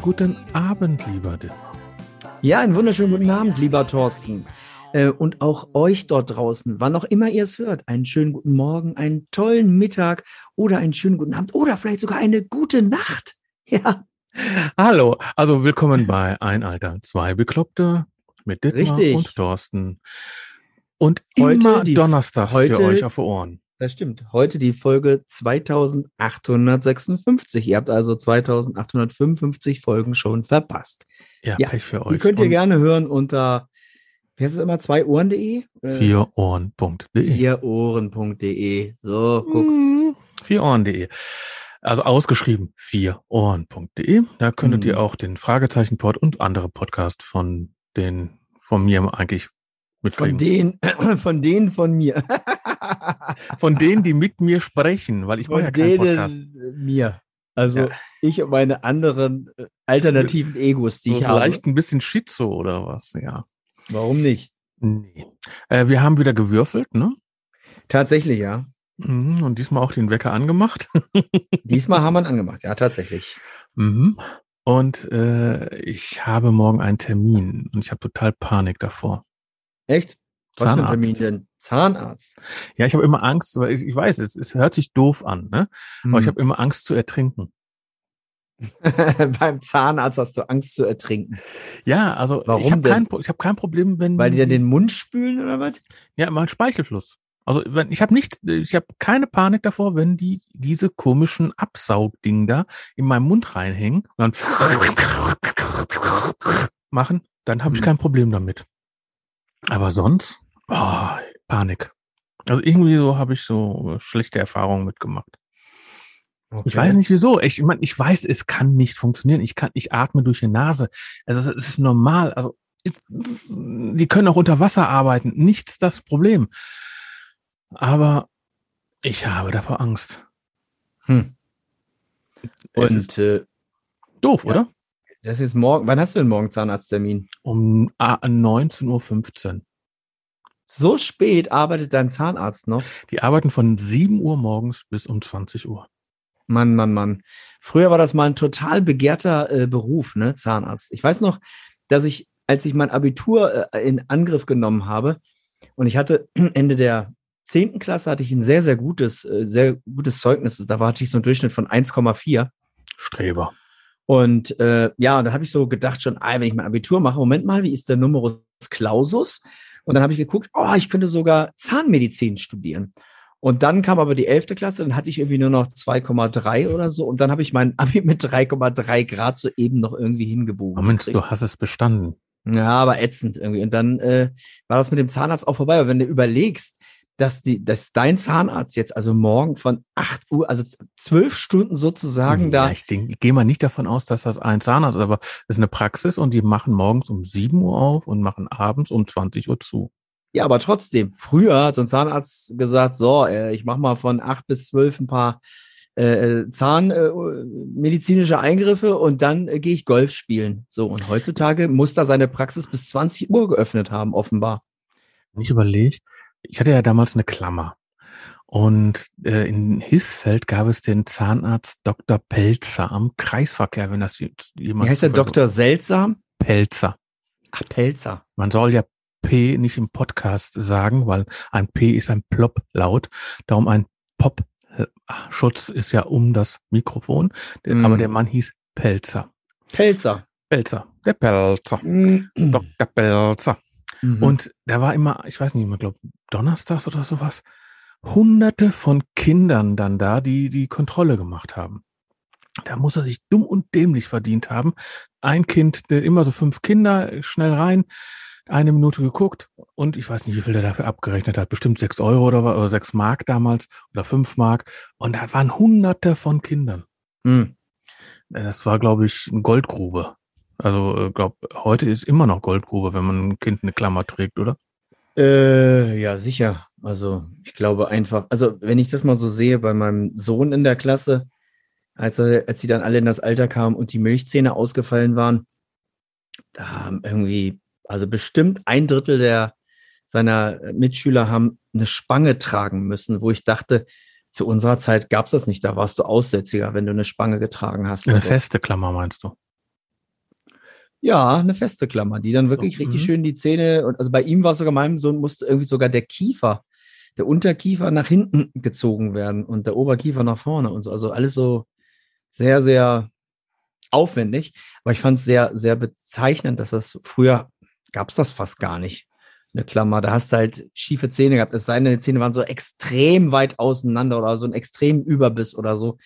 Einen schönen guten Abend, lieber Dimmer. Ja, einen wunderschönen guten Abend, lieber Thorsten. Äh, und auch euch dort draußen, wann auch immer ihr es hört, einen schönen guten Morgen, einen tollen Mittag oder einen schönen guten Abend oder vielleicht sogar eine gute Nacht. Ja. Hallo, also willkommen bei Ein Alter, zwei Bekloppte mit Dittmar Richtig. und Thorsten. Und Heute immer heute- für euch auf die Ohren. Das stimmt. Heute die Folge 2856. Ihr habt also 2855 Folgen schon verpasst. Ja, Ja, Pech für euch. Die könnt ihr Und gerne hören unter, wie heißt es immer, zweiohren.de? Äh, Vierohren.de. Vierohren.de. So, guck. Mm, Vierohren.de. Also ausgeschrieben vierohren.de. Da könntet Mhm. ihr auch den Fragezeichenpod und andere Podcasts von den, von mir eigentlich Von mitkriegen. denen, von denen von mir. Von denen, die mit mir sprechen, weil ich mache ja Von keinen Podcast. mir. Also Ja. ich und meine anderen äh, alternativen Egos, die So ich habe. vielleicht ein bisschen Schizo oder was, ja. Warum nicht? Nee. Äh, wir haben wieder gewürfelt, ne? Tatsächlich, ja. Mhm, Und diesmal auch den Wecker angemacht. Diesmal haben wir ihn angemacht, ja, tatsächlich. Mhm. Und äh, ich habe morgen einen Termin und ich habe total Panik davor. Echt? Was für ein Zahnarzt. Termin denn? Zahnarzt. Ja, ich habe immer Angst, weil ich, ich weiß, es, es hört sich doof an, ne? Aber ich Hm. habe immer Angst zu ertrinken. Beim Zahnarzt hast du Angst zu ertrinken. Ja, also Warum ich habe kein, ich hab kein Problem, wenn Weil die dann den Mund spülen oder was? ja mein Speichelfluss. Also wenn, ich habe nicht, ich habe keine Panik davor, wenn die diese komischen Absaugdingen da in meinem Mund reinhängen und dann machen, dann habe ich Hm. kein Problem damit. Aber sonst, oh, Panik. Also irgendwie so habe ich so schlechte Erfahrungen mitgemacht. Ich weiß nicht wieso. Ich, ich meine, ich weiß, es kann nicht funktionieren. Ich kann, ich atme durch die Nase. Also es ist normal. Also es- es- die können auch unter Wasser arbeiten. Nichts das Problem. Aber ich habe davor Angst. Hm. Und äh, doof, ja. oder? Das ist morgen. Wann hast du denn morgen Zahnarzttermin? Um ah, 19.15 Uhr. So spät arbeitet dein Zahnarzt noch? Die arbeiten von 7 Uhr morgens bis um 20 Uhr. Mann, Mann, Mann. Früher war das mal ein total begehrter äh, Beruf, ne, Zahnarzt. Ich weiß noch, dass ich, als ich mein Abitur äh, in Angriff genommen habe und ich hatte Ende der 10. Klasse hatte ich ein sehr, sehr gutes, äh, sehr gutes Zeugnis. Da hatte ich so einen Durchschnitt von 1,4. Streber. Und äh, ja, da habe ich so gedacht schon, ah, wenn ich mein Abitur mache, Moment mal, wie ist der Numerus Clausus? Und dann habe ich geguckt, oh, ich könnte sogar Zahnmedizin studieren. Und dann kam aber die 11. Klasse, dann hatte ich irgendwie nur noch 2,3 oder so. Und dann habe ich mein Abi mit 3,3 Grad soeben noch irgendwie hingebogen. Oh Mensch, du hast es bestanden. Ja, aber ätzend irgendwie. Und dann äh, war das mit dem Zahnarzt auch vorbei. Aber wenn du überlegst, dass, die, dass dein Zahnarzt jetzt also morgen von 8 Uhr, also zwölf Stunden sozusagen ja, da ich, denk, ich gehe mal nicht davon aus, dass das ein Zahnarzt ist, aber das ist eine Praxis und die machen morgens um 7 Uhr auf und machen abends um 20 Uhr zu. Ja, aber trotzdem, früher hat so ein Zahnarzt gesagt, so, äh, ich mache mal von acht bis zwölf ein paar äh, zahnmedizinische äh, medizinische Eingriffe und dann äh, gehe ich Golf spielen. So, und heutzutage muss da seine Praxis bis 20 Uhr geöffnet haben, offenbar. Wenn ich überlege, ich hatte ja damals eine Klammer. Und äh, in Hissfeld gab es den Zahnarzt Dr. Pelzer am Kreisverkehr, wenn das jemand. Wie heißt der Doktor Seltsam? Pelzer. Ach, Pelzer. Man soll ja P nicht im Podcast sagen, weil ein P ist ein Plop-Laut. Darum ein Pop-Schutz ist ja um das Mikrofon. Mm. Aber der Mann hieß Pelzer. Pelzer. Pelzer. Der Pelzer. Mhm. Dr. Pelzer. Und Und da war immer, ich weiß nicht, ich glaube donnerstags oder sowas, hunderte von Kindern dann da, die die Kontrolle gemacht haben. Da muss er sich dumm und dämlich verdient haben. Ein Kind, der immer so fünf Kinder, schnell rein, eine Minute geguckt und ich weiß nicht, wie viel der dafür abgerechnet hat. Bestimmt sechs Euro oder, oder sechs Mark damals oder fünf Mark. Und da waren hunderte von Kindern. Mhm. Das war, glaube ich, eine Goldgrube. Also, äh, glaub, heute ist immer noch Goldgrube, wenn man ein Kind eine Klammer trägt, oder? Äh, ja, sicher. Also ich glaube einfach, also wenn ich das mal so sehe bei meinem Sohn in der Klasse, als, er, als sie dann alle in das Alter kamen und die Milchzähne ausgefallen waren, da haben irgendwie, also bestimmt ein Drittel der seiner Mitschüler haben eine Spange tragen müssen, wo ich dachte, Zu unserer Zeit gab es das nicht. Da warst du Aussätziger, wenn du eine Spange getragen hast. Eine Also, feste Klammer meinst du? Ja, eine feste Klammer, die dann wirklich So, richtig mhm. schön die Zähne und also bei ihm war es sogar meinem Sohn musste irgendwie sogar der Kiefer, der Unterkiefer nach hinten gezogen werden und der Oberkiefer nach vorne und so. Also alles so sehr, sehr aufwendig. Aber ich fand es sehr, sehr bezeichnend, dass das früher gab es das fast gar nicht. Eine Klammer, da hast du halt schiefe Zähne gehabt. Es sei denn, deine Zähne waren so extrem weit auseinander oder so ein extrem Überbiss oder so.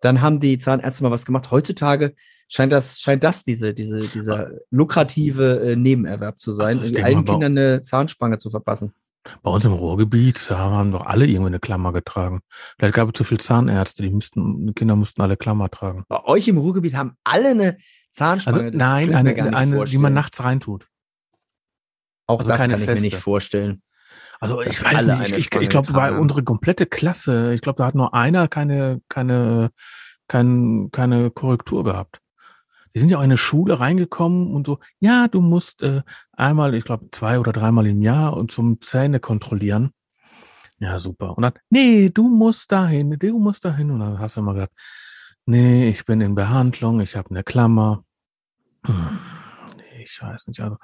Dann haben die Zahnärzte mal was gemacht. Heutzutage scheint das, scheint das diese, diese, dieser lukrative äh, Nebenerwerb zu sein, Also irgendwie allen mal, Kindern eine Zahnspange zu verpassen. Bei uns im Ruhrgebiet, haben doch alle irgendwie eine Klammer getragen. Vielleicht gab es zu viele Zahnärzte, die müssten, die Kinder mussten alle Klammer tragen. Bei euch im Ruhrgebiet haben alle eine Zahnspange. Also nein, eine, nicht eine die man nachts reintut. Auch also das kann ich mir nicht vorstellen. Also ich weiß nicht, ich, eine ich, glaube, bei unsere komplette Klasse, ich glaube, da hat nur einer keine, keine, kein, keine Korrektur gehabt. Die sind ja auch in eine Schule reingekommen und so, ja, du musst äh, einmal, ich glaube, zwei oder dreimal im Jahr und zum Zähne kontrollieren. Ja, super. Und dann, nee, du musst dahin, du musst dahin. Und dann hast du immer gesagt, nee, ich bin in Behandlung, ich habe eine Klammer. Hm, nee, ich weiß nicht. Also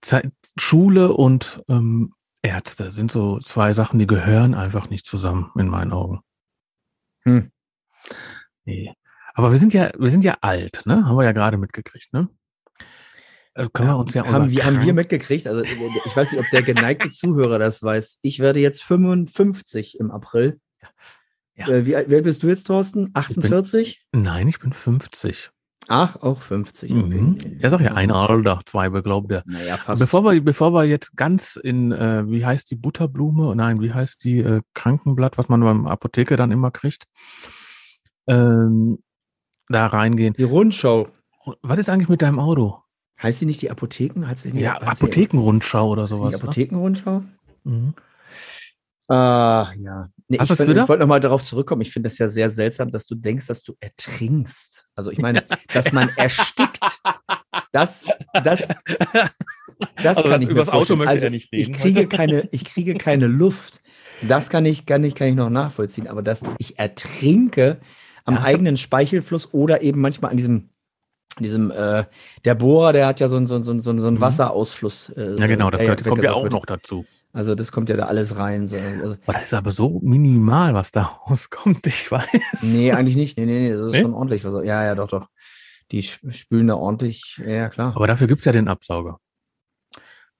Zeit, Schule und ähm, Ärzte sind so zwei Sachen, die gehören einfach nicht zusammen in meinen Augen. Hm. Nee. Aber wir sind ja, wir sind ja alt, ne? Haben wir ja gerade mitgekriegt, ne? Also können wir uns ja haben, wir, haben wir mitgekriegt, also ich weiß nicht, ob der geneigte Zuhörer das weiß. Ich werde jetzt 55 im April. Ja. Äh, wie, alt- wie alt bist du jetzt, Thorsten? 48? Nein, ich bin 50. Ach, auch 50. Mhm. Ja, sag ja, ein Alter, zwei beglaubte. Naja, fast. Bevor wir, bevor wir jetzt ganz in, äh, wie heißt die Butterblume? Nein, wie heißt die äh, Krankenblatt, was man beim Apotheke dann immer kriegt? Ähm, da reingehen. die Rundschau. Was ist eigentlich mit deinem Auto? Heißt sie nicht die Apotheken? Heißt sie nicht, Ja, Apothekenrundschau oder sowas. Die ne? Apothekenrundschau? Mhm. Ach ja. Nee, ich wollte wieder? wollte nochmal darauf zurückkommen. Ich finde das ja sehr seltsam, dass du denkst, dass du ertrinkst. Also ich meine, dass man erstickt. Das, das, das Also kann das- ich mir übers Auto möchte also er nicht ich reden. kriege keine, ich kriege keine Luft. Das kann ich, kann ich, kann ich noch nachvollziehen. Aber dass ich ertrinke am Ja, eigenen Speichelfluss oder eben manchmal an diesem, diesem, äh, der Bohrer, der hat ja so einen so, so, so, so einen Mhm. Wasserausfluss. Äh, Ja, genau, das gehört, kommt ja auch wird. noch dazu. Also das kommt ja da alles rein. So. Also, Aber das ist aber so minimal, was da rauskommt, ich weiß. Nee, eigentlich nicht. Nee, nee, nee, das ist Nee? schon ordentlich. Was, ja, ja, doch, doch. Die sp- spülen da ordentlich. Ja, klar. Aber dafür gibt's ja den Absauger.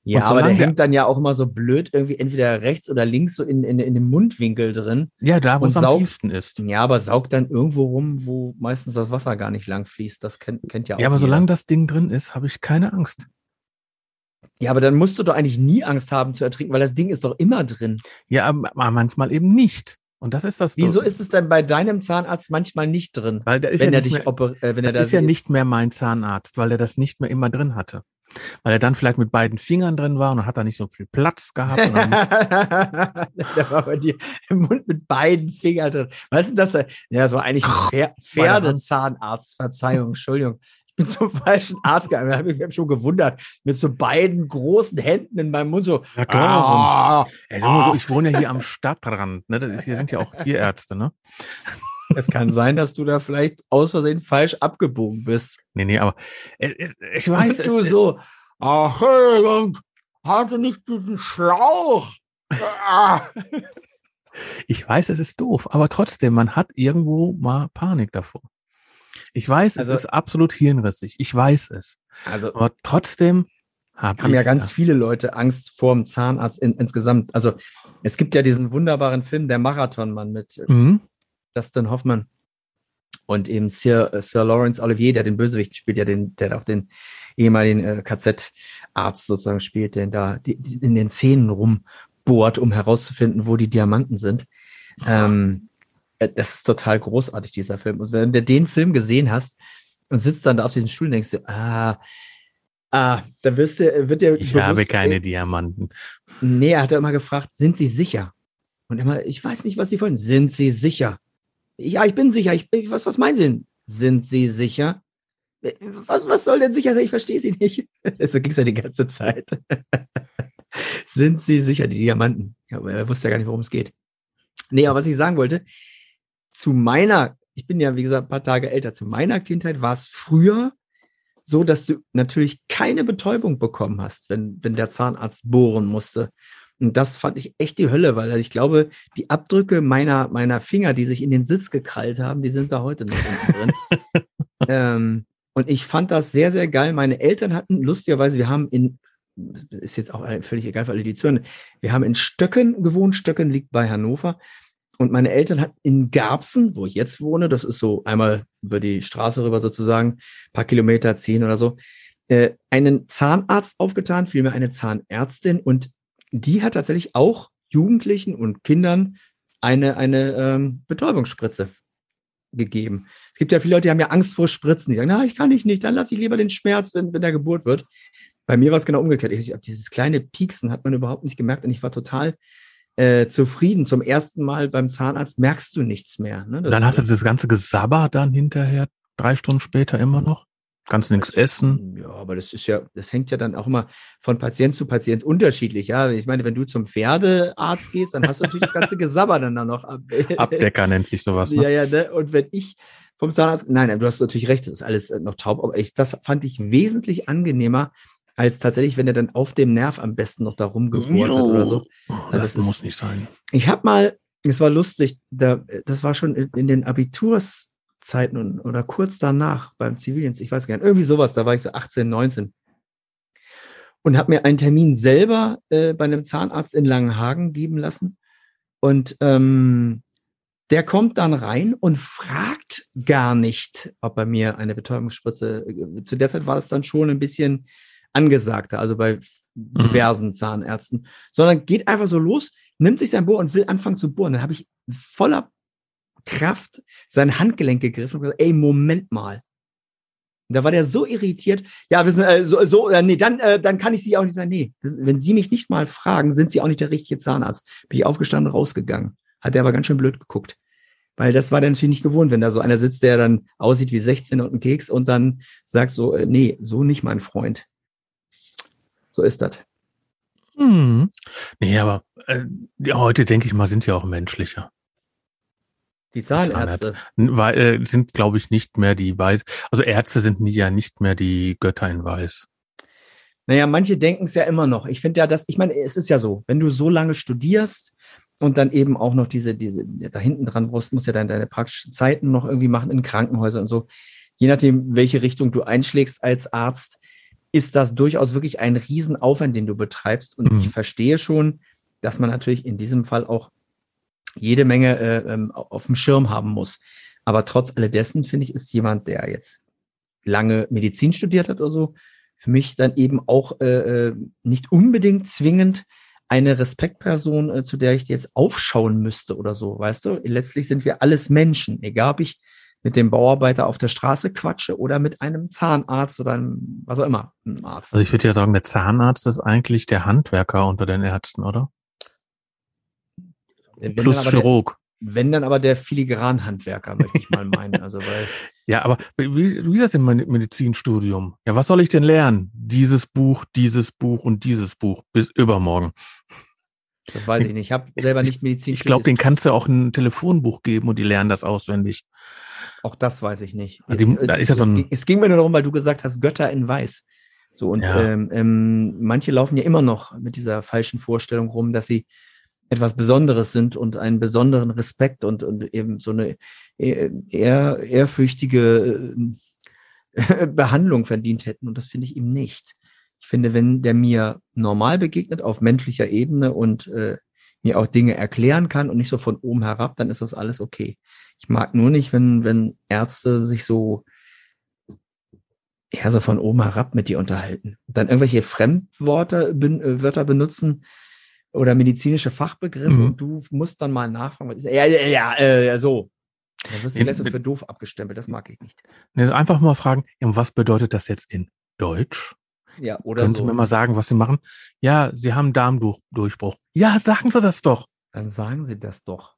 Ja, aber der hängt dann ja auch immer so blöd irgendwie entweder rechts oder links so in, in, in dem Mundwinkel drin. Ja, da, wo es am tiefsten ist. Ja, aber saugt dann irgendwo rum, wo meistens das Wasser gar nicht lang fließt. Das kennt, kennt ja auch Ja, aber jeder. solange das Ding drin ist, habe ich keine Angst. Ja, aber dann musst du doch eigentlich nie Angst haben zu ertrinken, weil das Ding ist doch immer drin. Ja, aber manchmal eben nicht. Und das ist das. Wieso doch- ist es denn bei deinem Zahnarzt manchmal nicht drin? Weil der ist wenn ja er nicht dich mehr, äh, wenn er das ist ja nicht mehr mein Zahnarzt, weil er das nicht mehr immer drin hatte. Weil er dann vielleicht mit beiden Fingern drin war und dann hat er nicht so viel Platz gehabt. Der war bei dir im Mund mit beiden Fingern drin. Was ist das? Ja, das war eigentlich ein Pfer Pferdezahnarzt. Verzeihung, Entschuldigung. Ich bin zum falschen Arzt gegangen. Da habe ich mich schon gewundert. Mit so beiden großen Händen in meinem Mund so. Ja, klar. Ah, sag mal so, ich wohne ja hier am Stadtrand. Ne? Ist, hier sind ja auch Tierärzte. Ne? es kann sein, dass du da vielleicht aus Versehen falsch abgebogen bist. Nee, nee, aber es, ich weiß, Und du es, so. Ah, Entschuldigung, hatte nicht diesen Schlauch. Ah. ich weiß, es ist doof, aber trotzdem, man hat irgendwo mal Panik davor. Ich weiß, Also- es ist absolut hirnrissig. Ich weiß es. Also Aber trotzdem habe haben ich ja ganz viele Leute Angst vorm Zahnarzt in, insgesamt. Also es gibt ja diesen wunderbaren Film, der Marathonmann mit Mhm. Dustin Hoffman und eben Sir, äh, Sir Lawrence Olivier, der den Bösewicht spielt, ja den, der auch den ehemaligen äh, KZ-Arzt sozusagen spielt, der da die, die in den Zähnen rumbohrt, um herauszufinden, wo die Diamanten sind. Ähm, äh, das ist total großartig, dieser Film. Und wenn du den Film gesehen hast und sitzt dann da auf diesem Stuhl und denkst du, ah, ah, da wirst du, wird dir Ich habe bewusst, keine ey, Diamanten. Nee, er hat immer gefragt, sind Sie sicher? Und immer, ich weiß nicht, was Sie wollen. Sind Sie sicher? Ja, ich bin sicher. Ich, was, was meinen Sie denn? Sind Sie sicher? Äh, Was, was soll denn sicher sein? Ich verstehe Sie nicht. so ging es ja die ganze Zeit. Sind Sie sicher, die Diamanten? Er wusste ja gar nicht, worum es geht. Nee, aber was ich sagen wollte, zu meiner, ich bin ja, wie gesagt, ein paar Tage älter, zu meiner Kindheit war es früher so, dass du natürlich keine Betäubung bekommen hast, wenn, wenn der Zahnarzt bohren musste. Und das fand ich echt die Hölle, weil ich glaube, die Abdrücke meiner, meiner Finger, die sich in den Sitz gekrallt haben, die sind da heute noch drin. ähm, und ich fand das sehr, sehr geil. Meine Eltern hatten lustigerweise, wir haben in, ist jetzt auch völlig egal für alle, die zuhören, wir haben in Stöcken gewohnt. Stöcken liegt bei Hannover. Und meine Eltern hatten in Garbsen, wo ich jetzt wohne, das ist so einmal über die Straße rüber sozusagen, paar Kilometer, zehn oder so, äh, einen Zahnarzt aufgetan, vielmehr eine Zahnärztin. Und die hat tatsächlich auch Jugendlichen und Kindern eine, eine ähm, Betäubungsspritze gegeben. Es gibt ja viele Leute, die haben ja Angst vor Spritzen. Die sagen, na, ich kann nicht, nicht, dann lasse ich lieber den Schmerz, wenn, wenn der Geburt wird. Bei mir war es genau umgekehrt. Ich, ich dieses kleine Pieksen hat man überhaupt nicht gemerkt und ich war total äh, zufrieden. Zum ersten Mal beim Zahnarzt merkst du nichts mehr. Ne? Dann hast du das ganze Gesabber dann hinterher, drei Stunden später immer noch? Kannst nichts essen. Ja, aber das ist ja, das hängt ja dann auch immer von Patient zu Patient unterschiedlich. Ja, ich meine, wenn du zum Pferdearzt gehst, dann hast du natürlich das ganze Gesabber dann da noch. Abdecker nennt sich sowas. Ne? Ja, ja, ne? Und wenn ich vom Zahnarzt, nein, du hast natürlich recht, das ist alles noch taub, aber ich, das fand ich wesentlich angenehmer, als tatsächlich, wenn er dann auf dem Nerv am besten noch da rumgebohrt hat oder so. Also das, das muss ist, nicht sein. Ich habe mal, es war lustig, da, das war schon in, in den Abiturszeiten oder kurz danach beim Zivildienst, ich weiß gar nicht, irgendwie sowas, da war ich so 18, 19 und habe mir einen Termin selber äh, bei einem Zahnarzt in Langenhagen geben lassen. Und ähm, der kommt dann rein und fragt gar nicht, ob er mir eine Betäubungsspritze. Äh, zu der Zeit war es dann schon ein bisschen angesagter, also bei mhm. diversen. Zahnärzten, sondern geht einfach so los, nimmt sich sein Bohr und will anfangen zu bohren. Dann habe ich voller Kraft sein Handgelenk gegriffen und gesagt, ey, Moment mal. Und da war der so irritiert. Ja, wissen, äh, so, so äh, nee, dann, äh, dann kann ich Sie auch nicht sagen, nee, wenn Sie mich nicht mal fragen, sind Sie auch nicht der richtige Zahnarzt. Bin ich aufgestanden, rausgegangen. Hat der aber ganz schön blöd geguckt. Weil das war dann natürlich nicht gewohnt, wenn da so einer sitzt, der dann aussieht wie 16 und ein Keks und dann sagt so, äh, nee, so nicht, mein Freund. So ist das. Hm. Nee, aber äh, heute denke ich mal, sind ja auch menschlicher. Die Zahnärzte. Weil, äh, sind, glaube ich, nicht mehr die Weiß. Also Ärzte sind nie, ja nicht mehr die Götter in Weiß. Naja, manche denken es ja immer noch. Ich finde ja, dass, ich meine, es ist ja so, wenn du so lange studierst und dann eben auch noch diese, diese, da hinten dran brauchst, musst ja dann deine praktischen Zeiten noch irgendwie machen in Krankenhäusern und so. Je nachdem, welche Richtung du einschlägst als Arzt, ist das durchaus wirklich ein Riesenaufwand, den du betreibst. Und mhm. ich verstehe schon, dass man natürlich in diesem Fall auch jede Menge äh, ähm, auf dem Schirm haben muss. Aber trotz alledessen finde ich, ist jemand, der jetzt lange Medizin studiert hat oder so, für mich dann eben auch äh, äh nicht unbedingt zwingend eine Respektperson, äh, zu der ich jetzt aufschauen müsste oder so, weißt du? Letztlich sind wir alles Menschen, egal ob ich mit dem Bauarbeiter auf der Straße quatsche oder mit einem Zahnarzt oder einem, was auch immer, einem Arzt. Also ich würde ja sagen, der Zahnarzt ist eigentlich der Handwerker unter den Ärzten, oder? Wenn Plus Chirurg. Der, wenn dann aber der Filigranhandwerker, möchte ich mal meinen. Also weil ja, aber wie, wie ist das im Medizinstudium? Ja, was soll ich denn lernen? Dieses Buch, dieses Buch und dieses Buch bis übermorgen. Das weiß ich nicht. Ich habe selber nicht Medizin. Ich, ich glaube, den kannst du auch ein Telefonbuch geben und die lernen das auswendig. Auch das weiß ich nicht. Also die, es, da ist ja so ein, es, es, ging mir nur darum, weil du gesagt hast, Götter in Weiß. So, und ja. ähm, ähm, manche laufen ja immer noch mit dieser falschen Vorstellung rum, dass sie etwas Besonderes sind und einen besonderen Respekt und, und eben so eine eher, ehrfürchtige äh, Behandlung verdient hätten. Und das finde ich ihm nicht. Ich finde, wenn der mir normal begegnet auf menschlicher Ebene und äh, mir auch Dinge erklären kann und nicht so von oben herab, dann ist das alles okay. Ich mag nur nicht, wenn, wenn Ärzte sich so, ja, so von oben herab mit dir unterhalten. Und dann irgendwelche Fremdworte, ben, äh, benutzen oder medizinische Fachbegriffe mhm. und du musst dann mal nachfragen. Was ist, ja, ja, ja, äh, so. Dann wirst du gleich so für doof abgestempelt, das mag ich nicht. einfach mal fragen, was bedeutet das jetzt in Deutsch? Ja, oder Können so. Sie mir mal sagen, was Sie machen? Ja, Sie haben Darmdurchbruch. Ja, sagen Sie das doch. Dann sagen Sie das doch.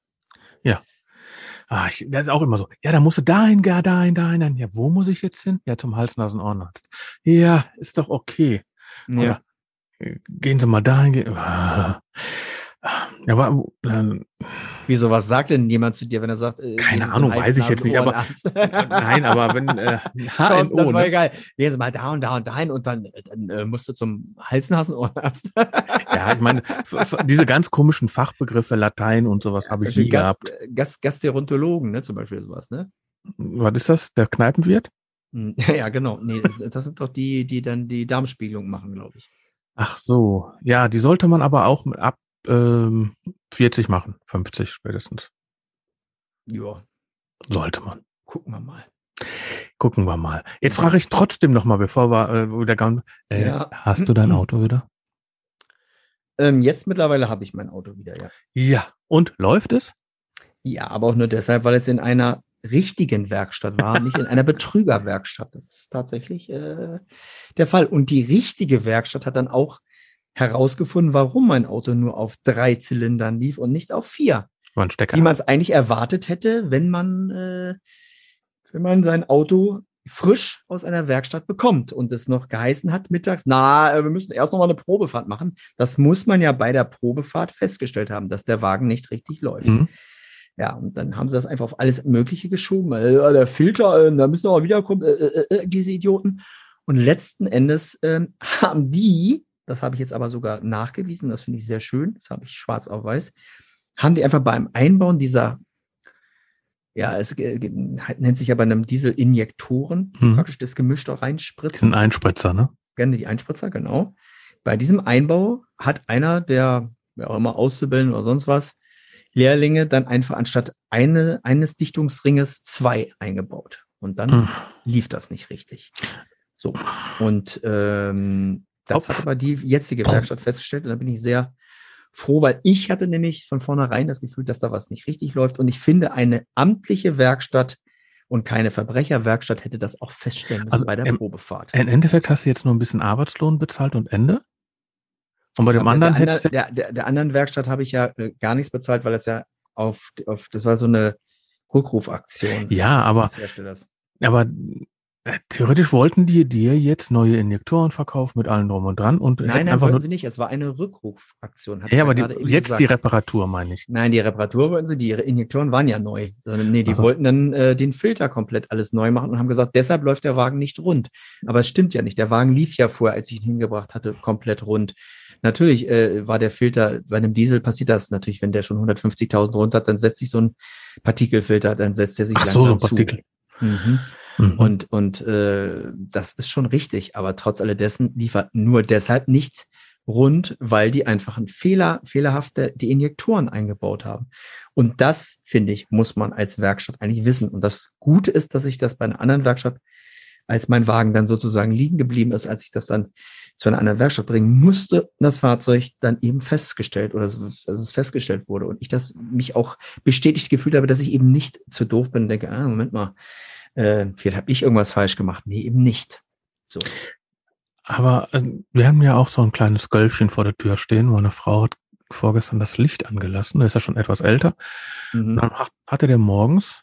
Ja. Ah, ich, das ist auch immer so. Ja, da musst du dahin, ja, dahin, dahin, dahin. Ja, wo muss ich jetzt hin? Ja, zum Hals-Nasen-Ohrenarzt. Ja, ist doch okay. Ja. Oder, gehen Sie mal dahin. Ah. Aber äh, Wieso, was sagt denn jemand zu dir, wenn er sagt, äh, Keine Ahnung, weiß ich jetzt nicht, aber- nein, aber wenn äh, HNO, das war ne? egal. Gehen Sie mal da und da und dahin und dann, dann äh, musst du zum Hals-Nasen-Ohrenarzt. ja, ich meine, diese ganz komischen Fachbegriffe, Latein und sowas habe ich nie Gast, gehabt. Gast, Gastroenterologen, ne, zum Beispiel sowas, ne? Was ist das? Der Kneipenwirt? Hm, Ja, genau. Nee, das, das sind doch die, die dann die Darmspiegelung machen, glaube ich. Ach so, ja, die sollte man aber auch ab ähm, 40 machen, 50 spätestens. Ja, Sollte man. gucken wir mal. Gucken wir mal. Jetzt frage ich trotzdem noch mal, bevor wir äh, wieder ganz, äh, Ja. hast du dein Auto wieder? Ähm, jetzt mittlerweile habe ich mein Auto wieder, ja. Ja. Und läuft es? Ja, aber auch nur deshalb, weil es in einer richtigen Werkstatt war, nicht in einer Betrügerwerkstatt. Das ist tatsächlich äh, der Fall. Und die richtige Werkstatt hat dann auch herausgefunden, warum mein Auto nur auf drei Zylindern lief und nicht auf vier. War ein Stecker. Wie man es eigentlich erwartet hätte, wenn man, äh, wenn man sein Auto frisch aus einer Werkstatt bekommt und es noch geheißen hat mittags, na, äh, wir müssen erst noch mal eine Probefahrt machen. Das muss man ja bei der Probefahrt festgestellt haben, dass der Wagen nicht richtig läuft. Mhm. Ja, und dann haben sie das einfach auf alles Mögliche geschoben. Äh, der Filter, äh, da müssen wir mal wiederkommen, äh, äh, äh, diese Idioten. Und letzten Endes ähm, haben die, das habe ich jetzt aber sogar nachgewiesen, das finde ich sehr schön, das habe ich schwarz auf weiß, haben die einfach beim Einbauen dieser, ja, es äh, nennt sich ja bei einem Diesel Injektoren, die Mhm. praktisch das Gemisch Das reinspritzen sind Einspritzer, ne? gerne die Einspritzer, genau. Bei diesem Einbau hat einer der, wer auch immer, Auszubildenden oder sonst was, Lehrlinge dann einfach anstatt eine, eines Dichtungsringes zwei eingebaut. Und dann Hm. lief das nicht richtig. So. Und ähm, das Hopp. hat aber die jetzige Werkstatt festgestellt und da bin ich sehr froh, weil ich hatte nämlich von vornherein das Gefühl, dass da was nicht richtig läuft. Und ich finde, eine amtliche Werkstatt und keine Verbrecherwerkstatt hätte das auch feststellen müssen Also, bei der ähm, Probefahrt. Im Endeffekt hast du jetzt nur ein bisschen Arbeitslohn bezahlt und Ende. Und bei dem Aber anderen der, hättest der, der, der anderen Werkstatt habe ich ja äh, gar nichts bezahlt, weil das ja auf, auf das war so eine Rückrufaktion Ja, aber, aber äh, theoretisch wollten die dir jetzt neue Injektoren verkaufen mit allem drum und dran und Nein, nein, einfach wollten sie nicht. Es war eine Rückrufaktion. Ja, aber die, jetzt gesagt. die Reparatur, meine ich. Nein, die Reparatur wollten sie, die Injektoren waren ja neu. Sondern nee, die Ach so. wollten dann äh, den Filter komplett alles neu machen und haben gesagt, deshalb läuft der Wagen nicht rund. Aber es stimmt ja nicht. Der Wagen lief ja vorher, als ich ihn hingebracht hatte, komplett rund. Natürlich äh, war der Filter, bei einem Diesel passiert das natürlich, wenn der schon 150.000 runter hat, dann setzt sich so ein Partikelfilter, dann setzt er sich Ach so, so ein Partikel. Mhm. Mhm. Und, und äh, das ist schon richtig, aber trotz alledessen liefert nur deshalb nicht rund, weil die einfach ein Fehler, fehlerhafte die Injektoren eingebaut haben. Und das, finde ich, muss man als Werkstatt eigentlich wissen. Und das Gute ist, dass ich das bei einer anderen Werkstatt, als mein Wagen dann sozusagen liegen geblieben ist, als ich das dann zu einer Werkstatt bringen, musste das Fahrzeug dann eben festgestellt oder dass es festgestellt wurde. Und ich das mich auch bestätigt gefühlt habe, dass ich eben nicht zu doof bin und denke, ah, Moment mal, äh, vielleicht habe ich irgendwas falsch gemacht. Nee, eben nicht. So. Aber äh, wir haben ja auch so ein kleines Gölfchen vor der Tür stehen, wo eine Frau hat vorgestern das Licht angelassen. Der ist ja schon etwas älter. Mhm. Dann hat, er der morgens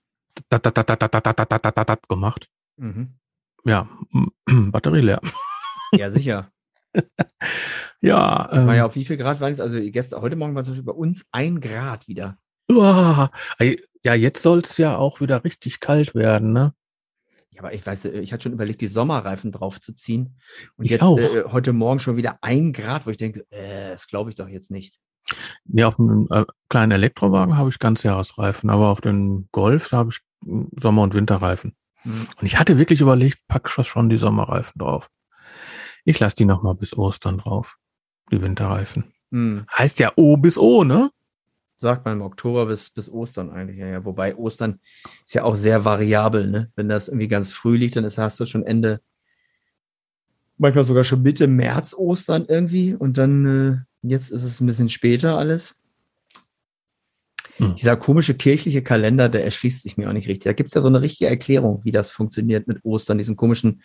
gemacht. Mhm. Ja, Batterie leer. Ja, sicher. Ja, ähm, War ja auf wie viel Grad war es? Also gestern, heute Morgen war es bei uns ein Grad wieder. uah, ja, jetzt soll's ja auch wieder richtig kalt werden, ne? Ja, aber ich weiß, ich hatte schon überlegt, die Sommerreifen draufzuziehen. Und Ich jetzt auch. Äh, heute Morgen schon wieder ein Grad, wo ich denke, äh, das glaube ich doch jetzt nicht. Nee, auf dem äh, kleinen Elektrowagen habe ich Ganzjahresreifen, aber auf den Golf, habe ich mm, Sommer- und Winterreifen. Hm. Und ich hatte wirklich überlegt, pack schon die Sommerreifen drauf. Ich lasse die noch mal bis Ostern drauf, die Winterreifen. Hm. Heißt ja O bis O, ne? Sagt man im Oktober bis, bis Ostern eigentlich. Ja, ja. Wobei Ostern ist ja auch sehr variabel, ne? Wenn das irgendwie ganz früh liegt, dann ist, hast du schon Ende, manchmal sogar schon Mitte März Ostern irgendwie und dann äh, jetzt ist es ein bisschen später alles. Hm. Dieser komische kirchliche Kalender, der erschließt sich mir auch nicht richtig. Da gibt es ja so eine richtige Erklärung, wie das funktioniert mit Ostern, diesen komischen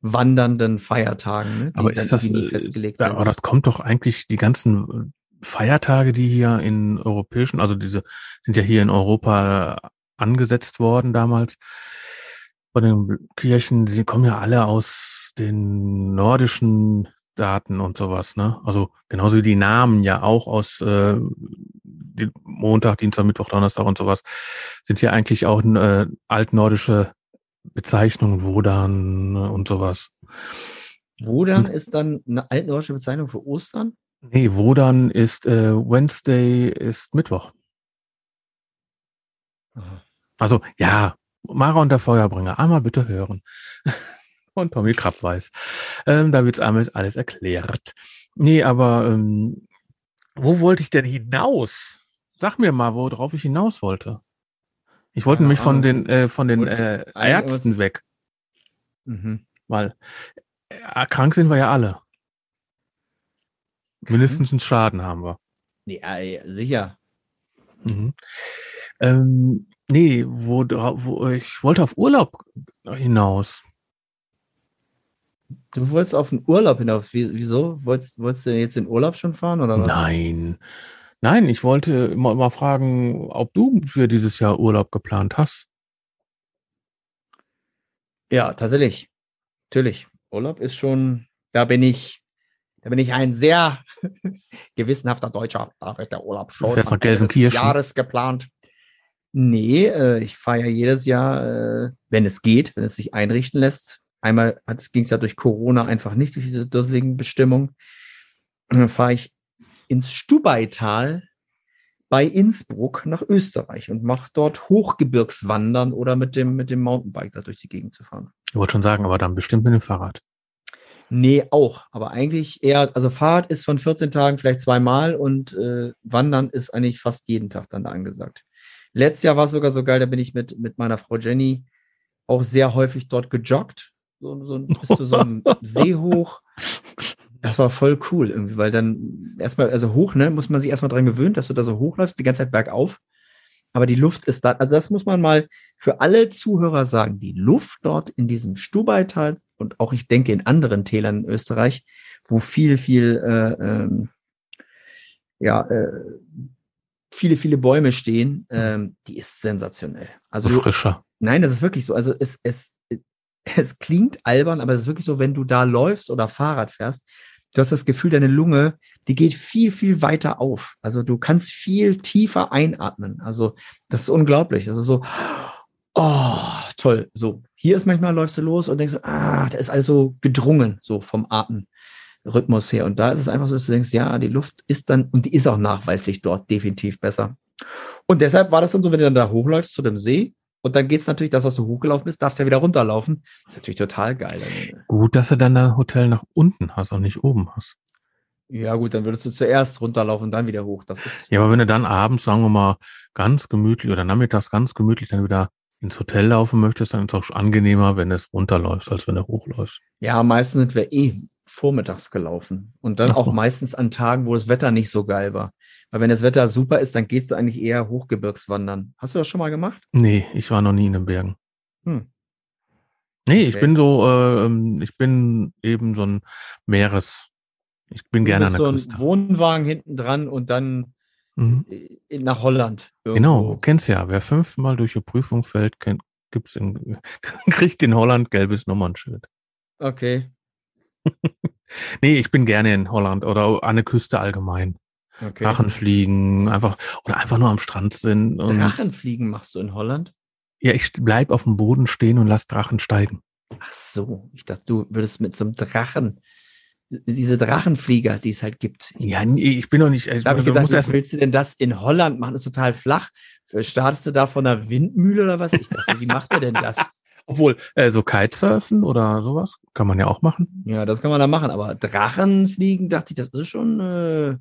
wandernden Feiertagen, ne? die Aber ist das, äh, festgelegt ist, sind. aber das kommt doch eigentlich die ganzen äh, Feiertage, die hier in europäischen, also diese sind ja hier in Europa angesetzt worden damals. Von den Kirchen, sie kommen ja alle aus den nordischen Staaten und sowas, ne? Also genauso wie die Namen ja auch aus äh, die Montag, Dienstag, Mittwoch, Donnerstag und sowas sind ja eigentlich auch äh, altnordische Bezeichnungen, Wodan und sowas. Wodan ist dann eine altnordische Bezeichnung für Ostern? Nee, Wodan ist äh, Wednesday ist Mittwoch. Aha. Also ja, Mara und der Feuerbringer, einmal bitte hören. und Tommy Krapp weiß. Ähm, da wird's einmal alles erklärt. Nee, aber ähm, wo wollte ich denn hinaus? Sag mir mal, worauf ich hinaus wollte. Ich wollte nämlich von den, äh, von den äh, Ärzten weg. Mhm. Weil äh, krank sind wir ja alle. Mindestens einen Schaden haben wir. Ja, sicher. Mhm. Ähm, nee, wo, wo, ich wollte auf Urlaub hinaus. Du wolltest auf den Urlaub hinaus. Wieso? Wolltest, wolltest du jetzt in Urlaub schon fahren oder was? Nein. Nein, ich wollte mal, mal fragen, ob du für dieses Jahr Urlaub geplant hast. Ja, tatsächlich. Natürlich. Urlaub ist schon, da bin ich, da bin ich ein sehr gewissenhafter Deutscher. Da wird der Urlaub schon du nach Gelsenkirchen. Jahres geplant. Nee, äh, ich fahre ja jedes Jahr, äh, wenn es geht, wenn es sich einrichten lässt. Einmal ging es ja durch Corona einfach nicht, durch diese dusseligen Bestimmungen. Dann fahre ich ins Stubaital bei Innsbruck nach Österreich und mache dort Hochgebirgswandern oder mit dem, mit dem Mountainbike da durch die Gegend zu fahren. Ich wollte schon sagen, aber dann bestimmt mit dem Fahrrad. Nee, auch. Aber eigentlich eher, also Fahrrad ist von 14 Tagen vielleicht zweimal und äh, Wandern ist eigentlich fast jeden Tag dann da angesagt. Letztes Jahr war es sogar so geil, da bin ich mit, mit meiner Frau Jenny auch sehr häufig dort gejoggt. So, so bis zu so einem See hoch das war voll cool irgendwie, weil dann erstmal, also hoch, ne, muss man sich erstmal dran gewöhnen, dass du da so hochläufst, die ganze Zeit bergauf. Aber die Luft ist da, also das muss man mal für alle Zuhörer sagen, die Luft dort in diesem Stubaital und auch ich denke in anderen Tälern in Österreich, wo viel, viel, äh, ähm, ja, äh, viele, viele Bäume stehen, ähm, die ist sensationell. Also frischer. Nein, das ist wirklich so. Also es, es, es klingt albern, aber es ist wirklich so, wenn du da läufst oder Fahrrad fährst, du hast das Gefühl, deine Lunge, die geht viel, viel weiter auf. Also du kannst viel tiefer einatmen. Also das ist unglaublich. Also so, oh, toll. So, hier ist manchmal läufst du los und denkst, ah, da ist alles so gedrungen, so vom Atemrhythmus her. Und da ist es einfach so, dass du denkst, ja, die Luft ist dann, und die ist auch nachweislich dort definitiv besser. Und deshalb war das dann so, wenn du dann da hochläufst zu dem See, und dann geht es natürlich, das, was du hochgelaufen bist, darfst ja wieder runterlaufen. Das ist natürlich total geil. Gut, dass du dann ein Hotel nach unten hast und nicht oben hast. Ja, gut, dann würdest du zuerst runterlaufen und dann wieder hoch. Das ist ja, aber wenn du dann abends, sagen wir mal, ganz gemütlich oder nachmittags ganz gemütlich dann wieder ins Hotel laufen möchtest, dann ist es auch angenehmer, wenn es runterläufst, als wenn du hochläufst. Ja, meistens sind wir eh vormittags gelaufen. Und dann auch meistens an Tagen, wo das Wetter nicht so geil war. Weil wenn das Wetter super ist, dann gehst du eigentlich eher Hochgebirgswandern. Hast du das schon mal gemacht? Nee, ich war noch nie in den Bergen. Hm. Nee, okay. ich bin so, äh, ich bin eben so ein Meeres. Ich bin gerne an der so Küste. ein Wohnwagen hinten dran und dann mhm. nach Holland. Irgendwo. Genau, kennst ja. Wer fünfmal durch die Prüfung fällt, kennt, gibt's in, kriegt in Holland gelbes Nummernschild. Okay. Nee, ich bin gerne in Holland oder an der Küste allgemein. Okay. Drachenfliegen, einfach, oder einfach nur am Strand sind. Drachenfliegen machst du in Holland? Ja, ich bleib auf dem Boden stehen und lass Drachen steigen. Ach so, ich dachte, du würdest mit so einem Drachen, diese Drachenflieger, die es halt gibt. Ja, nee, ich bin doch nicht. Ich, da habe ich gedacht, was willst du denn das in Holland machen? Das ist total flach. Startest du da von einer Windmühle oder was? Ich dachte, wie macht er denn das? Obwohl, äh, so Kitesurfen oder sowas kann man ja auch machen. Ja, das kann man da machen, aber Drachenfliegen, dachte ich, das ist schon äh,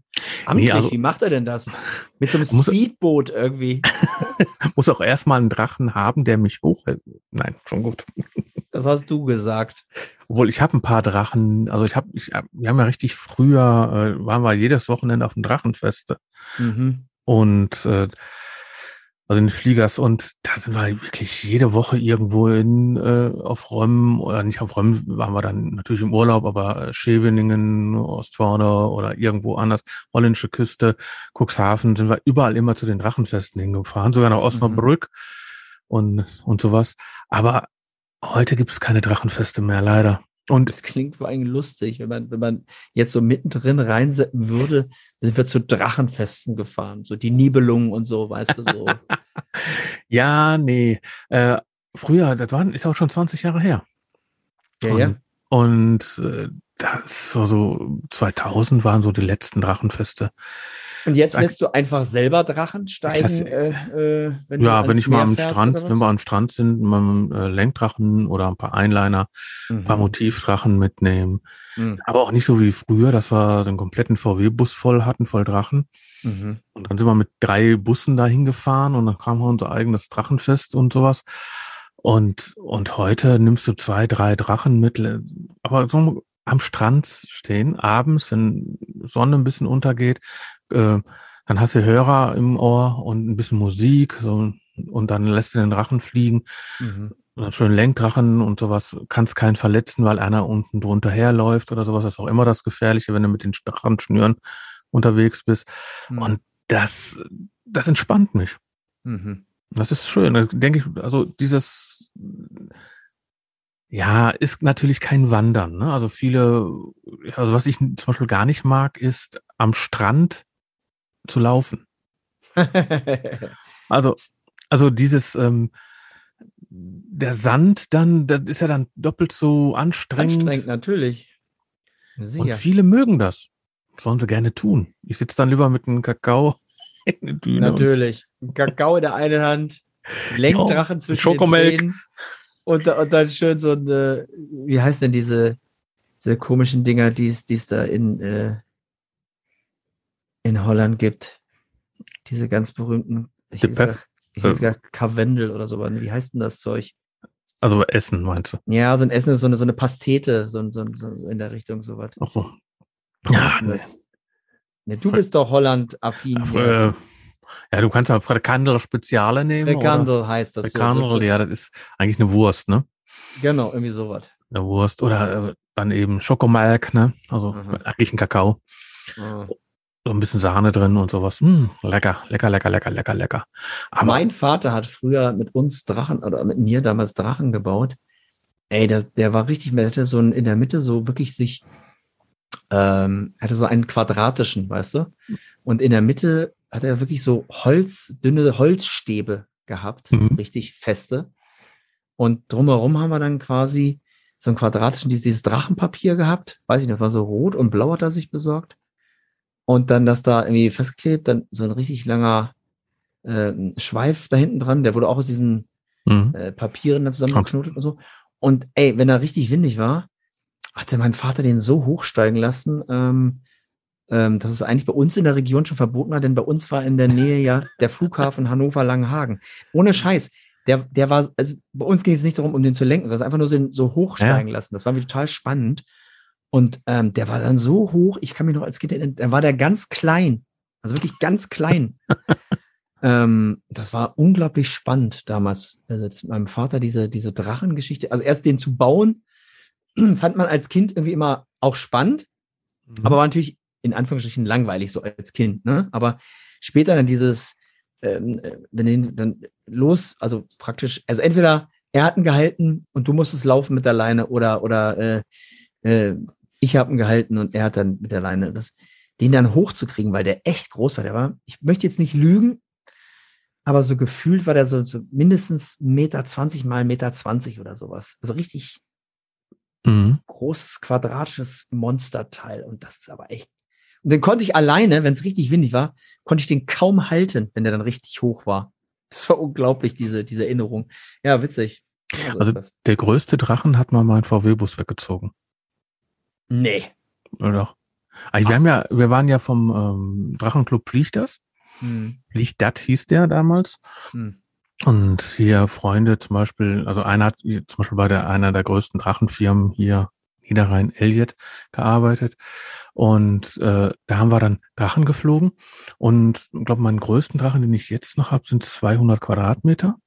amtlich. Nee, also, Wie macht er denn das? Mit so einem Speedboot irgendwie. muss auch erstmal einen Drachen haben, der mich hoch. Nein, schon gut. Das hast du gesagt. Obwohl, ich habe ein paar Drachen, also ich habe, ich, wir haben ja richtig früher, äh, waren wir jedes Wochenende auf dem Drachenfeste. Mhm. Und äh, also in Fliegers und da sind wir wirklich jede Woche irgendwo in äh, auf Räumen oder nicht auf Räumen waren wir dann natürlich im Urlaub, aber Scheveningen, Ostförde oder irgendwo anders, holländische Küste, Cuxhaven, sind wir überall immer zu den Drachenfesten hingefahren, sogar nach Osnabrück mhm. und und sowas. Aber heute gibt es keine Drachenfeste mehr, leider. Und Das klingt vor allem lustig, wenn man, wenn man jetzt so mittendrin reinsetzen würde, sind wir zu Drachenfesten gefahren. So die Nibelungen und so, weißt du, so. ja, nee. Äh, früher, das war, ist auch schon 20 Jahre her. ja, ja. Und, und äh, das war so 2000 waren so die letzten Drachenfeste. Und jetzt lässt du einfach selber Drachen steigen, lass- äh, äh, wenn ja, wenn ich mal am Strand, wenn wir am Strand sind, mal einen äh, Lenkdrachen oder ein paar Einliner, ein paar Mhm. Motivdrachen mitnehmen. Mhm. Aber auch nicht so wie früher, dass wir den kompletten VW-Bus voll hatten, voll Drachen. Mhm. Und dann sind wir mit drei Bussen dahin gefahren und dann kam unser eigenes Drachenfest und sowas. Und, und heute nimmst du zwei, drei Drachen mit, aber so am Strand stehen, abends, wenn Sonne ein bisschen untergeht, äh, dann hast du Hörer im Ohr und ein bisschen Musik, so, und dann lässt du den Drachen fliegen. Mhm. Und dann schön Lenkdrachen und sowas, kannst keinen verletzen, weil einer unten drunter herläuft oder sowas. Das ist auch immer das Gefährliche, wenn du mit den Drachenschnüren unterwegs bist. Mhm. Und das, das entspannt mich. Mhm. Das ist schön. Da denke ich, also dieses, ja, ist natürlich kein Wandern. Ne? Also viele, also was ich zum Beispiel gar nicht mag, ist am Strand zu laufen. Also, also dieses, ähm, der Sand dann, das ist ja dann doppelt so anstrengend. Anstrengend, natürlich. Und Sicher. viele mögen das. Sollen sie gerne tun. Ich sitze dann lieber mit einem Kakao in der Düne. und- Natürlich. Ein Kakao in der einen Hand, Lenkdrachen zwischen Schokomilk. den Zähnen und, und dann schön so eine, wie heißt denn diese, diese komischen Dinger, die es, die es da in, äh, in Holland gibt. Diese ganz berühmten, ich hätte gesagt, gesagt Karwendel oder so, wie heißt denn das Zeug? Also Essen, meinst du? Ja, so ein Essen ist so eine, so eine Pastete, so, so, so in der Richtung sowas. Ach so. Ja, nee. das? Ne, du bist doch Holland-affin. Hier. äh, ja, du kannst ja Frikandel Speziale nehmen. Frikandel heißt das. Frikandel, so, ja, das ist eigentlich eine Wurst, ne? Genau, irgendwie sowas. Eine Wurst. Oder äh, dann eben Schokomelk, ne? Also Mhm. eigentlich ein Kakao. Ah. So ein bisschen Sahne drin und sowas. Hm, lecker, lecker, lecker, lecker, lecker, lecker. Aber mein Vater hat früher mit uns Drachen oder mit mir damals Drachen gebaut. Ey, der, der war richtig, der hatte so ein, in der Mitte so wirklich sich, ähm, hatte so einen quadratischen, weißt du? Und in der Mitte hat er wirklich so Holz, dünne Holzstäbe gehabt, Mhm. richtig feste. Und drumherum haben wir dann quasi so einen quadratischen, dieses, dieses Drachenpapier gehabt. Weiß ich nicht, das war so rot und blau hat er sich besorgt. Und dann das da irgendwie festgeklebt, dann so ein richtig langer äh, Schweif da hinten dran, der wurde auch aus diesen Mhm. äh, Papieren dann zusammengeknotet und so. Und ey, wenn er richtig windig war, hatte mein Vater den so hochsteigen lassen, ähm, ähm, dass es eigentlich bei uns in der Region schon verboten war, denn bei uns war in der Nähe ja der Flughafen Hannover-Langenhagen. Ohne Scheiß. Der, der war, also bei uns ging es nicht darum, um den zu lenken, sondern einfach nur so, so hochsteigen lassen. Das war mir total spannend. Und ähm, der war dann so hoch, ich kann mich noch als Kind erinnern, da war der ganz klein. Also wirklich ganz klein. ähm, das war unglaublich spannend damals. Also mit meinem Vater diese, diese Drachengeschichte. Also erst den zu bauen, fand man als Kind irgendwie immer auch spannend, Mhm. aber war natürlich in Anführungsstrichen langweilig so als Kind. Ne? Aber später dann dieses, ähm, äh, wenn den dann los, also praktisch, also entweder er hat ihn gehalten und du musstest laufen mit der Leine oder oder äh, äh, ich habe ihn gehalten und er hat dann mit der Leine das, den dann hochzukriegen, weil der echt groß war. Der war, ich möchte jetzt nicht lügen, aber so gefühlt war der so, so mindestens Meter 20 mal Meter 20 oder sowas. Also richtig Mhm. großes quadratisches Monsterteil und das ist aber echt. Und den konnte ich alleine, wenn es richtig windig war, konnte ich den kaum halten, wenn der dann richtig hoch war. Das war unglaublich, diese, diese Erinnerung. Ja, witzig. Ja, so Also der größte Drachen hat mal meinen VW-Bus weggezogen. Nee. Oder? Also wir haben ja, wir waren ja vom ähm, Drachenclub Flichters. Hm. Flichtat hieß der damals. Hm. Und hier Freunde zum Beispiel, also einer hat zum Beispiel bei der, einer der größten Drachenfirmen hier Niederrhein Elliot gearbeitet. Und äh, da haben wir dann Drachen geflogen. Und ich glaube, meinen größten Drachen, den ich jetzt noch habe, sind 200 Quadratmeter.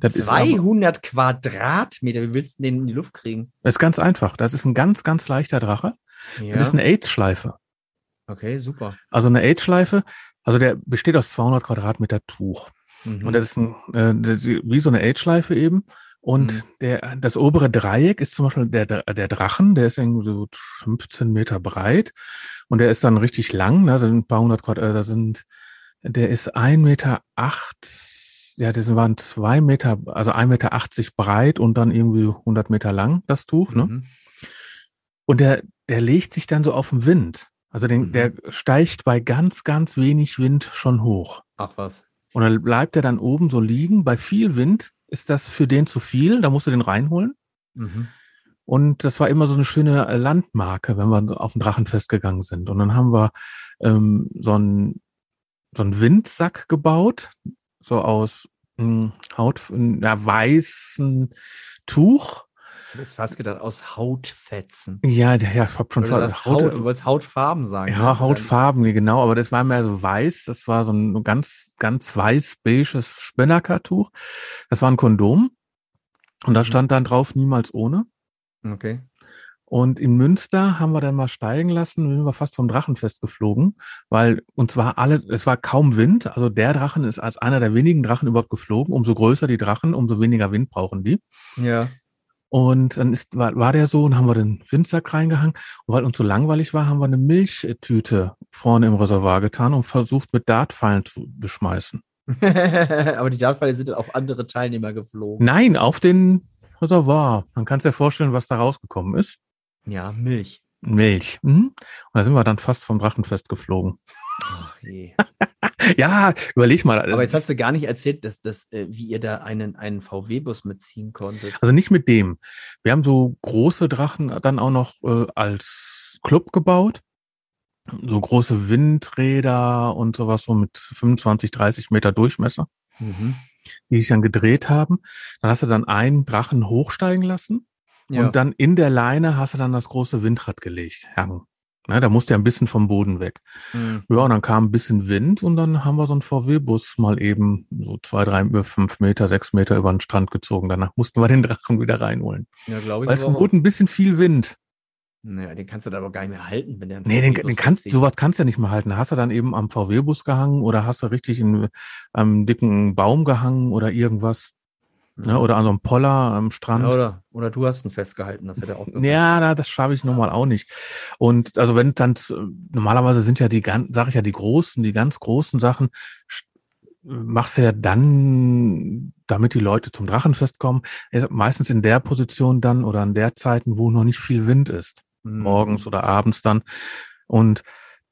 Das ist, aber, 200 Quadratmeter. Wie willst du den in die Luft kriegen? das ist ganz einfach. Das ist ein ganz, ganz leichter Drache. Das ist eine AIDS-Schleife. Okay, super. Also eine AIDS-Schleife, also der besteht aus 200 Quadratmeter Tuch. Mhm. Und das ist ein, äh, wie so eine AIDS-Schleife eben. Und Mhm. der, das obere Dreieck ist zum Beispiel der, der Drachen, der ist irgendwie so 15 Meter breit und der ist dann richtig lang, ne? da sind ein paar hundert Quadrat, äh, da sind, der ist ein Meter acht, ja, das waren zwei Meter, also ein Meter achtzig breit und dann irgendwie 100 Meter lang, das Tuch, ne? Mhm. Und der, der legt sich dann so auf den Wind. Also den, Mhm. der steigt bei ganz, ganz wenig Wind schon hoch. Ach was. Und dann bleibt er dann oben so liegen. Bei viel Wind ist das für den zu viel. Da musst du den reinholen. Mhm. Und das war immer so eine schöne äh, Landmarke, wenn wir auf den Drachen festgegangen sind. Und dann haben wir ähm, so einen so einen Windsack gebaut, so aus mh, Haut, ja, weißen Tuch. Ich hätte jetzt fast gedacht, aus Hautfetzen. Ja, ja, ich hab schon du, ver- das Haut, du wolltest Hautfarben sagen. Ja, ne? Hautfarben, nee, genau, aber das war mehr so weiß. Das war so ein ganz, ganz weiß-beiges Spinnakertuch. Das war ein Kondom. Und da Mhm. stand dann drauf, niemals ohne. Okay. Und in Münster haben wir dann mal steigen lassen, sind wir fast vom Drachenfest geflogen, weil uns war alle, es war kaum Wind. Also der Drachen ist als einer der wenigen Drachen überhaupt geflogen. Umso größer die Drachen, umso weniger Wind brauchen die. Ja. Und dann ist, war, war der so und haben wir den Windsack reingehangen. Und weil uns so langweilig war, haben wir eine Milchtüte vorne im Reservoir getan und versucht, mit Dartpfeilen zu beschmeißen. Aber die Dartpfeile sind dann auf andere Teilnehmer geflogen. Nein, auf den Reservoir. Man kann sich ja vorstellen, was da rausgekommen ist. Ja, Milch. Milch. Mhm. Und da sind wir dann fast vom Drachenfest geflogen. Ach je. Ja, überleg mal. Aber jetzt hast du gar nicht erzählt, dass das, äh, wie ihr da einen, einen VW-Bus mitziehen konntet. Also nicht mit dem. Wir haben so große Drachen dann auch noch äh, als Club gebaut. So große Windräder und sowas, so mit 25, 30 Meter Durchmesser, Mhm. die sich dann gedreht haben. Dann hast du dann einen Drachen hochsteigen lassen Ja. und dann in der Leine hast du dann das große Windrad gelegt. Hang. Ne, da musste ja ein bisschen vom Boden weg. Mhm. Ja, und dann kam ein bisschen Wind und dann haben wir so einen VW-Bus mal eben so zwei, drei, über fünf Meter, sechs Meter über den Strand gezogen. Danach mussten wir den Drachen wieder reinholen. ja, glaube ich. Weil es. Boden ein bisschen viel Wind. Naja, den kannst du da aber gar nicht mehr halten, wenn der Nee, den, den kannst, sowas kannst du ja nicht mehr halten. Hast du dann eben am VW-Bus gehangen oder hast du richtig in einem dicken Baum gehangen oder irgendwas? Ne? Oder an so einem Poller am Strand. ja, oder, oder du hast ihn festgehalten, das hätte auch gemacht. Ja, da, das schaffe ich nun mal auch nicht. Und also wenn dann z- normalerweise sind ja die ganz, sag ich ja, die großen, die ganz großen Sachen machst du ja dann, damit die Leute zum Drachenfest kommen, ist meistens in der Position dann oder an der Zeiten, wo noch nicht viel Wind ist, Mhm. morgens oder abends dann. Und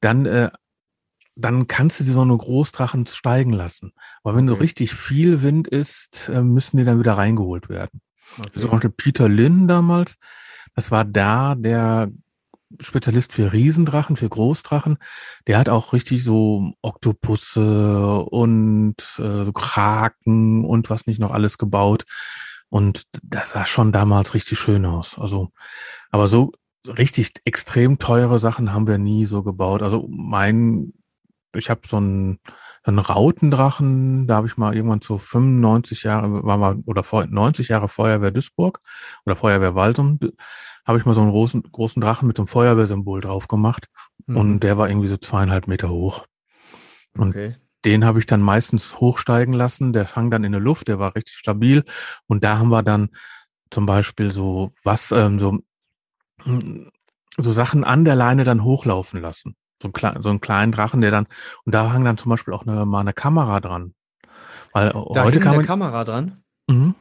dann, äh, dann kannst du die so eine Großdrachen steigen lassen. Aber wenn so Okay. richtig viel Wind ist, äh, müssen die dann wieder reingeholt werden. Okay. Zum Beispiel Peter Lynn damals, das war da der Spezialist für Riesendrachen, für Großdrachen. Der hat auch richtig so Oktopusse und äh, so Kraken und was nicht noch alles gebaut. Und das sah schon damals richtig schön aus. Also, aber so richtig extrem teure Sachen haben wir nie so gebaut. Also mein, ich habe so einen, einen Rautendrachen, da habe ich mal irgendwann zu 95 Jahre, war mal, oder vor 90 Jahre Feuerwehr Duisburg oder Feuerwehr Walsum, habe ich mal so einen großen, großen Drachen mit so einem Feuerwehrsymbol drauf gemacht. Mhm. Und der war irgendwie so zweieinhalb Meter hoch. und- okay. Den habe ich dann meistens hochsteigen lassen. Der hang dann in der Luft, der war richtig stabil. Und da haben wir dann zum Beispiel so was, ähm, so, mm, so Sachen an der Leine dann hochlaufen lassen. So, ein klein, so einen kleinen Drachen, der dann, und da hang dann zum Beispiel auch eine, mal eine Kamera dran. Weil Da heute kann eine man, Kamera dran. mhm,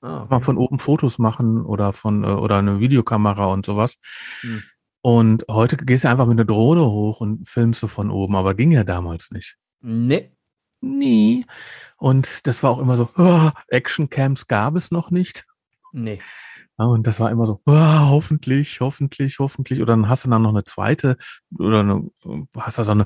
Ah, kann man von oben Fotos machen oder von, äh, oder eine Videokamera und sowas. Hm. Und heute gehst du einfach mit einer Drohne hoch und filmst du von oben, aber ging ja damals nicht. Nee. Nie. Und das war auch immer so, ah, Actioncams gab es noch nicht. Nee. Ja, und das war immer so, ah, hoffentlich, hoffentlich, hoffentlich. Oder dann hast du dann noch eine zweite, oder eine, hast du so eine,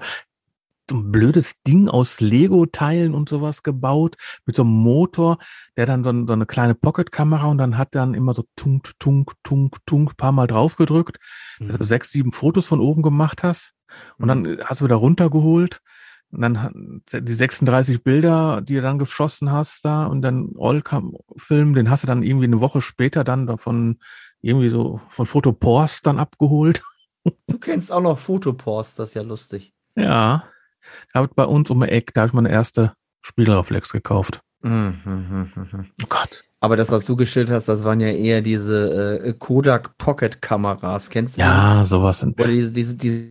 so ein blödes Ding aus Lego-Teilen und sowas gebaut, mit so einem Motor, der dann so, ein, so eine kleine Pocket-Kamera und dann hat dann immer so tunk, tunk, tunk, tunk, paar Mal draufgedrückt, dass du sechs, sieben Fotos von oben gemacht hast. Und dann hast du wieder runtergeholt. Und dann die 36 Bilder, die du dann geschossen hast da und dann All-Film, den hast du dann irgendwie eine Woche später dann davon irgendwie so von Fotopors dann abgeholt. Du kennst auch noch Fotopost, das ist ja lustig. Ja. Da hab ich bei uns um die Eck, da habe ich meine erste Spiegelreflex gekauft. Mhm. Oh Gott. Aber das, was du geschildert hast, das waren ja eher diese äh, Kodak Pocket Kameras. Kennst du die? Ja, sowas. sind- Wo du diese, diese, diese,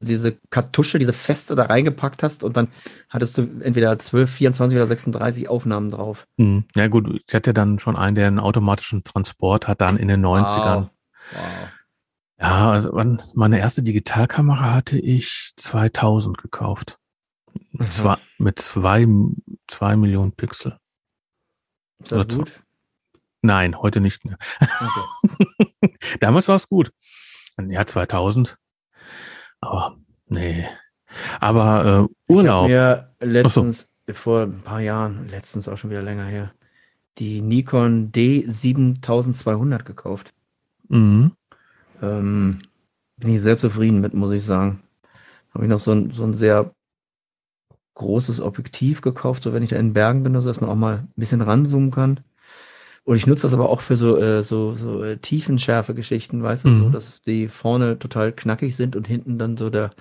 diese Kartusche, diese Feste da reingepackt hast und dann hattest du entweder 12, 24 oder 36 Aufnahmen drauf. Hm. Ja gut, ich hatte dann schon einen, der einen automatischen Transport hat, dann in den 90ern. Wow. wow. Ja, also meine erste Digitalkamera hatte ich 2000 gekauft. Mhm. Zwei, mit zwei, zwei Millionen Pixel. Ist das Oder gut? Nein, heute nicht mehr. Okay. Damals war es gut. Ja, 2000. Aber nee. Aber äh, Ich habe Urlaub. mir letztens, vor ein paar Jahren, letztens auch schon wieder länger her, die Nikon D7200 gekauft. Mhm. Ähm, bin ich sehr zufrieden mit, muss ich sagen. Habe ich noch so ein, so ein sehr großes Objektiv gekauft, so wenn ich da in Bergen bin, also dass man auch mal ein bisschen ranzoomen kann. Und ich nutze das aber auch für so, äh, so, so äh, Tiefenschärfe-Geschichten, weißt du, so, Mhm. dass die vorne total knackig sind und hinten dann so der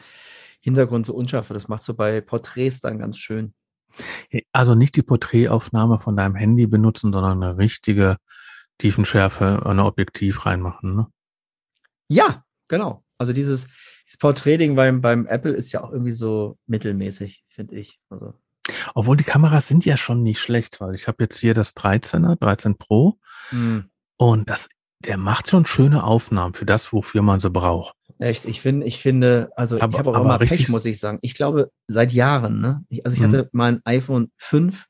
Hintergrund so unscharf. wird. Das macht so bei Porträts dann ganz schön. Also nicht die Porträtaufnahme von deinem Handy benutzen, sondern eine richtige Tiefenschärfe, ein Objektiv reinmachen. Ne? Ja, genau. Also dieses, dieses Porträtding beim, beim Apple ist ja auch irgendwie so mittelmäßig, finde ich. Also, Obwohl die Kameras sind ja schon nicht schlecht, weil ich habe jetzt hier das 13er, 13 Pro mh. und das, der macht schon schöne Aufnahmen für das, wofür man sie braucht. Echt, ich finde, ich finde, also Aber- ich habe auch immer Pech, richtig- muss ich sagen. Ich glaube, seit Jahren, ne? Ich, also ich Mhm. hatte mal ein iPhone 5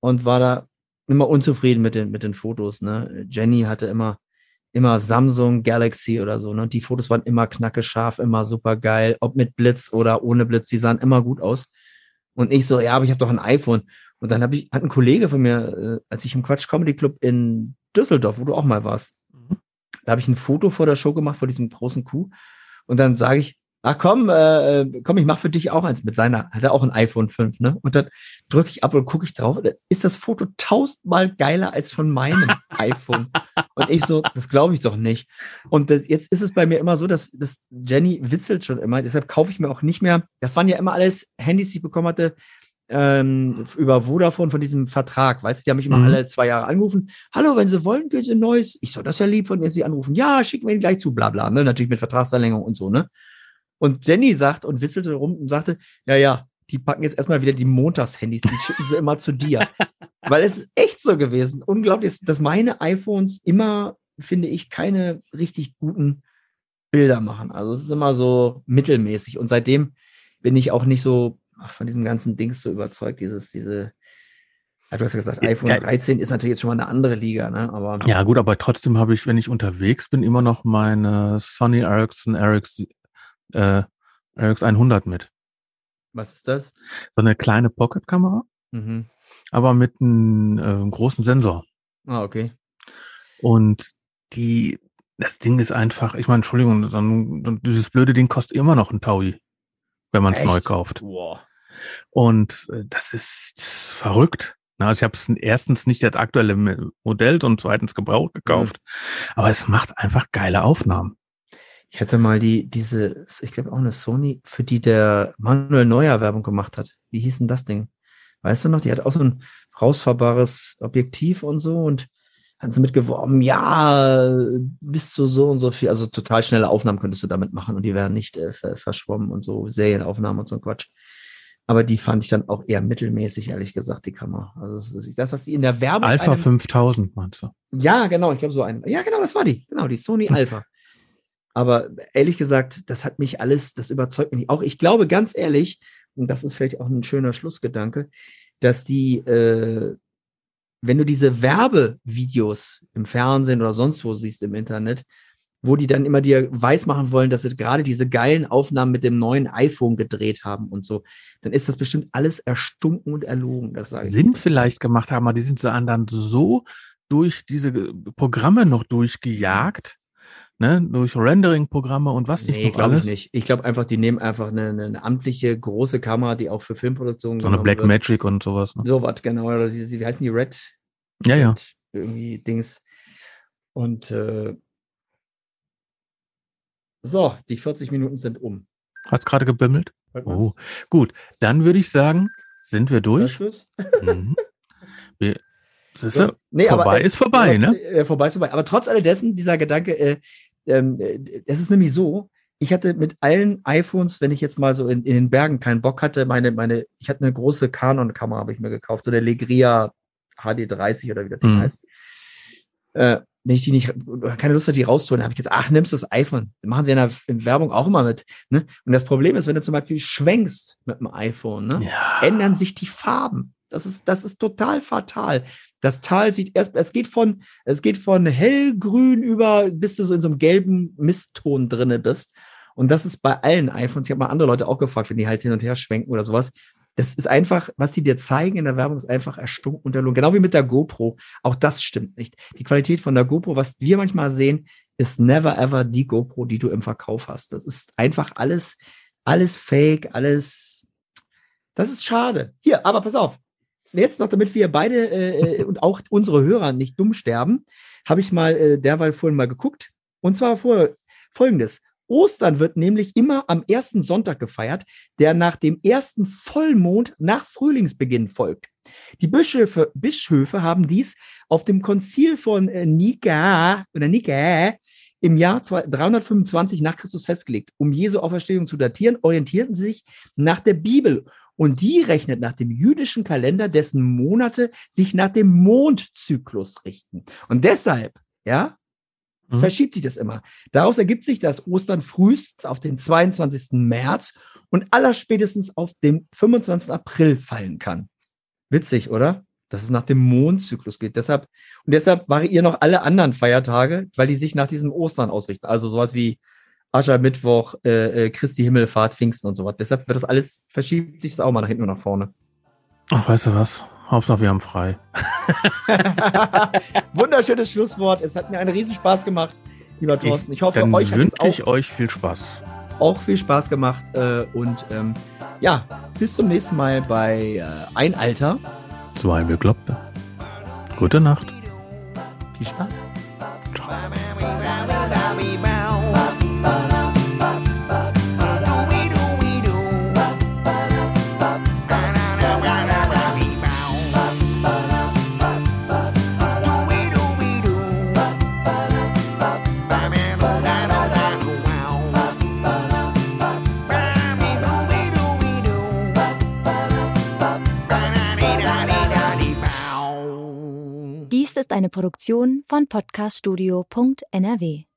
und war da immer unzufrieden mit den, mit den Fotos, ne? Jenny hatte immer, immer Samsung Galaxy oder so, ne? Und die Fotos waren immer knacke scharf, immer super geil, ob mit Blitz oder ohne Blitz, die sahen immer gut aus. Und ich so, ja, aber ich habe doch ein iPhone. Und dann habe ich, hat ein Kollege von mir, äh, als ich im Quatsch Comedy Club in Düsseldorf, wo du auch mal warst, da habe ich ein Foto vor der Show gemacht, vor diesem großen Kuh. Und dann sage ich, ach komm, äh, äh, komm, ich mache für dich auch eins mit seiner, hat er auch ein iPhone 5, ne? Und dann drücke ich ab und gucke ich drauf. ist das Foto tausendmal geiler als von meinem iPhone. Und ich so, das glaube ich doch nicht. Und das, jetzt ist es bei mir immer so, dass, dass Jenny witzelt schon immer. Deshalb kaufe ich mir auch nicht mehr. Das waren ja immer alles Handys, die ich bekommen hatte ähm, über Vodafone von diesem Vertrag. Weißt du, die haben mich immer Mhm. alle zwei Jahre angerufen. Hallo, wenn Sie wollen, können Sie ein neues. Ich so, das ist ja lieb von mir, Sie anrufen. Ja, schicken wir Ihnen gleich zu, bla bla. Ne? Natürlich mit Vertragsverlängerung und so, ne? Und Jenny sagt und witzelte rum und sagte, ja, ja, die packen jetzt erstmal wieder die Montagshandys, die schicken sie immer zu dir. Weil es ist echt so gewesen. Unglaublich, dass meine iPhones immer, finde ich, keine richtig guten Bilder machen. Also es ist immer so mittelmäßig. Und seitdem bin ich auch nicht so ach, von diesem ganzen Dings so überzeugt. Dieses, diese, du hast ja gesagt, iPhone ja. 13 ist natürlich jetzt schon mal eine andere Liga, ne? Aber Ja gut, aber trotzdem habe ich, wenn ich unterwegs bin, immer noch meine Sony Ericsson RX, äh, RX 100 mit. was ist das? So eine kleine Pocket-Kamera, Mhm. aber mit einem äh, großen Sensor. Ah, okay. Und die, das Ding ist einfach, ich meine, Entschuldigung, so dieses blöde Ding kostet immer noch ein Taui, wenn man es neu kauft. Boah. Und äh, das ist verrückt. Na, Also ich habe es erstens nicht das aktuelle Modell und zweitens gebraucht gekauft. Aber es macht einfach geile Aufnahmen. Ich hatte mal die, diese, ich glaube auch eine Sony, für die der Manuel Neuer Werbung gemacht hat. Wie hieß denn das Ding? Weißt du noch? Die hat auch so ein rausfahrbares Objektiv und so und haben sie mitgeworben, ja, bis zu so und so viel, also total schnelle Aufnahmen könntest du damit machen und die wären nicht äh, ver verschwommen und so, Serienaufnahmen und so ein Quatsch. Aber die fand ich dann auch eher mittelmäßig, ehrlich gesagt, die Kamera. Also das, was die in der Werbung. Alpha einem- 5000 meinst du? ja, genau, ich glaube so eine. Ja, genau, das war die. Genau, die Sony Alpha. Aber ehrlich gesagt, das hat mich alles, das überzeugt mich nicht. Auch ich glaube ganz ehrlich, und das ist vielleicht auch ein schöner Schlussgedanke, dass die, äh, wenn du diese Werbevideos im Fernsehen oder sonst wo siehst im Internet, wo die dann immer dir weismachen wollen, dass sie gerade diese geilen Aufnahmen mit dem neuen iPhone gedreht haben und so, dann ist das bestimmt alles erstunken und erlogen. Das sage ich. Sind vielleicht gemacht haben, aber die sind so dann so durch diese Programme noch durchgejagt, ne, durch Rendering-Programme und was nicht Nee, glaube ich nicht. Ich glaube einfach, die nehmen einfach eine, eine, amtliche große Kamera, die auch für Filmproduktionen So eine Black wird. Magic und sowas. Ne? So was, genau. Oder diese, wie heißen die? Red? Ja, ja. Irgendwie Dings. Und äh, so, die 40 Minuten sind um. Hast gerade gebimmelt? Oh, gut. Dann würde ich sagen, sind wir durch. Mhm. Siehste, nee, vorbei aber, äh, ist vorbei, äh, ne? Äh, vorbei ist vorbei. Aber trotz alledessen, dieser Gedanke, äh, ähm, es ist nämlich so, ich hatte mit allen iPhones, wenn ich jetzt mal so in, in den Bergen keinen Bock hatte, meine, meine, ich hatte eine große Canon-Kamera, habe ich mir gekauft, so der Legria HD30 oder wie das Ding mhm. heißt. Äh, wenn ich die nicht, keine Lust hatte, die rauszuholen, habe ich gesagt, ach, nimmst das iPhone. Machen sie in der in Werbung auch immer mit. Ne? Und das Problem ist, wenn du zum Beispiel schwenkst mit dem iPhone, ne, ja. ändern sich die Farben. Das ist, das ist total fatal. Das Tal sieht erst, es geht von, es geht von hellgrün über, bis du so in so einem gelben Mistton drinne bist. Und das ist bei allen iPhones. Ich habe mal andere Leute auch gefragt, wenn die halt hin und her schwenken oder sowas. Das ist einfach, was die dir zeigen in der Werbung, ist einfach erstunken und erlogen. Genau wie mit der GoPro. Auch das stimmt nicht. Die Qualität von der GoPro, was wir manchmal sehen, ist never ever die GoPro, die du im Verkauf hast. Das ist einfach alles, alles fake, alles. Das ist schade. Hier, aber pass auf jetzt noch, damit wir beide äh, äh, und auch unsere Hörer nicht dumm sterben, habe ich mal äh, derweil vorhin mal geguckt. Und zwar vor folgendes. Ostern wird nämlich immer am ersten Sonntag gefeiert, der nach dem ersten Vollmond nach Frühlingsbeginn folgt. Die Bischöfe, Bischöfe haben dies auf dem Konzil von äh, Nika oder Nika im Jahr 325 nach Christus festgelegt. Um Jesu Auferstehung zu datieren, orientierten sie sich nach der Bibel und die rechnet nach dem jüdischen Kalender, dessen Monate sich nach dem Mondzyklus richten. Und deshalb, ja, mhm. verschiebt sich das immer. Daraus ergibt sich, dass Ostern frühestens auf den 22. März und allerspätestens auf den 25. April fallen kann. Witzig, oder? Dass es nach dem Mondzyklus geht. Deshalb, und deshalb variieren noch alle anderen Feiertage, weil die sich nach diesem Ostern ausrichten. Also sowas wie Aschermittwoch, äh, äh, Christi Himmelfahrt, Pfingsten und so was. Deshalb wird das alles, verschiebt sich das auch mal nach hinten und nach vorne. Ach, weißt du was? Hauptsache, wir haben frei. Wunderschönes Schlusswort. Es hat mir einen Riesenspaß gemacht, lieber Thorsten. Ich hoffe, Dann euch wünsche ich euch viel Spaß. Auch viel Spaß gemacht. Äh, und ähm, ja, bis zum nächsten Mal bei äh, Ein Alter. Zwei Bekloppte. Gute Nacht. Viel Spaß. Ciao. Ist eine Produktion von podcaststudio.nrw.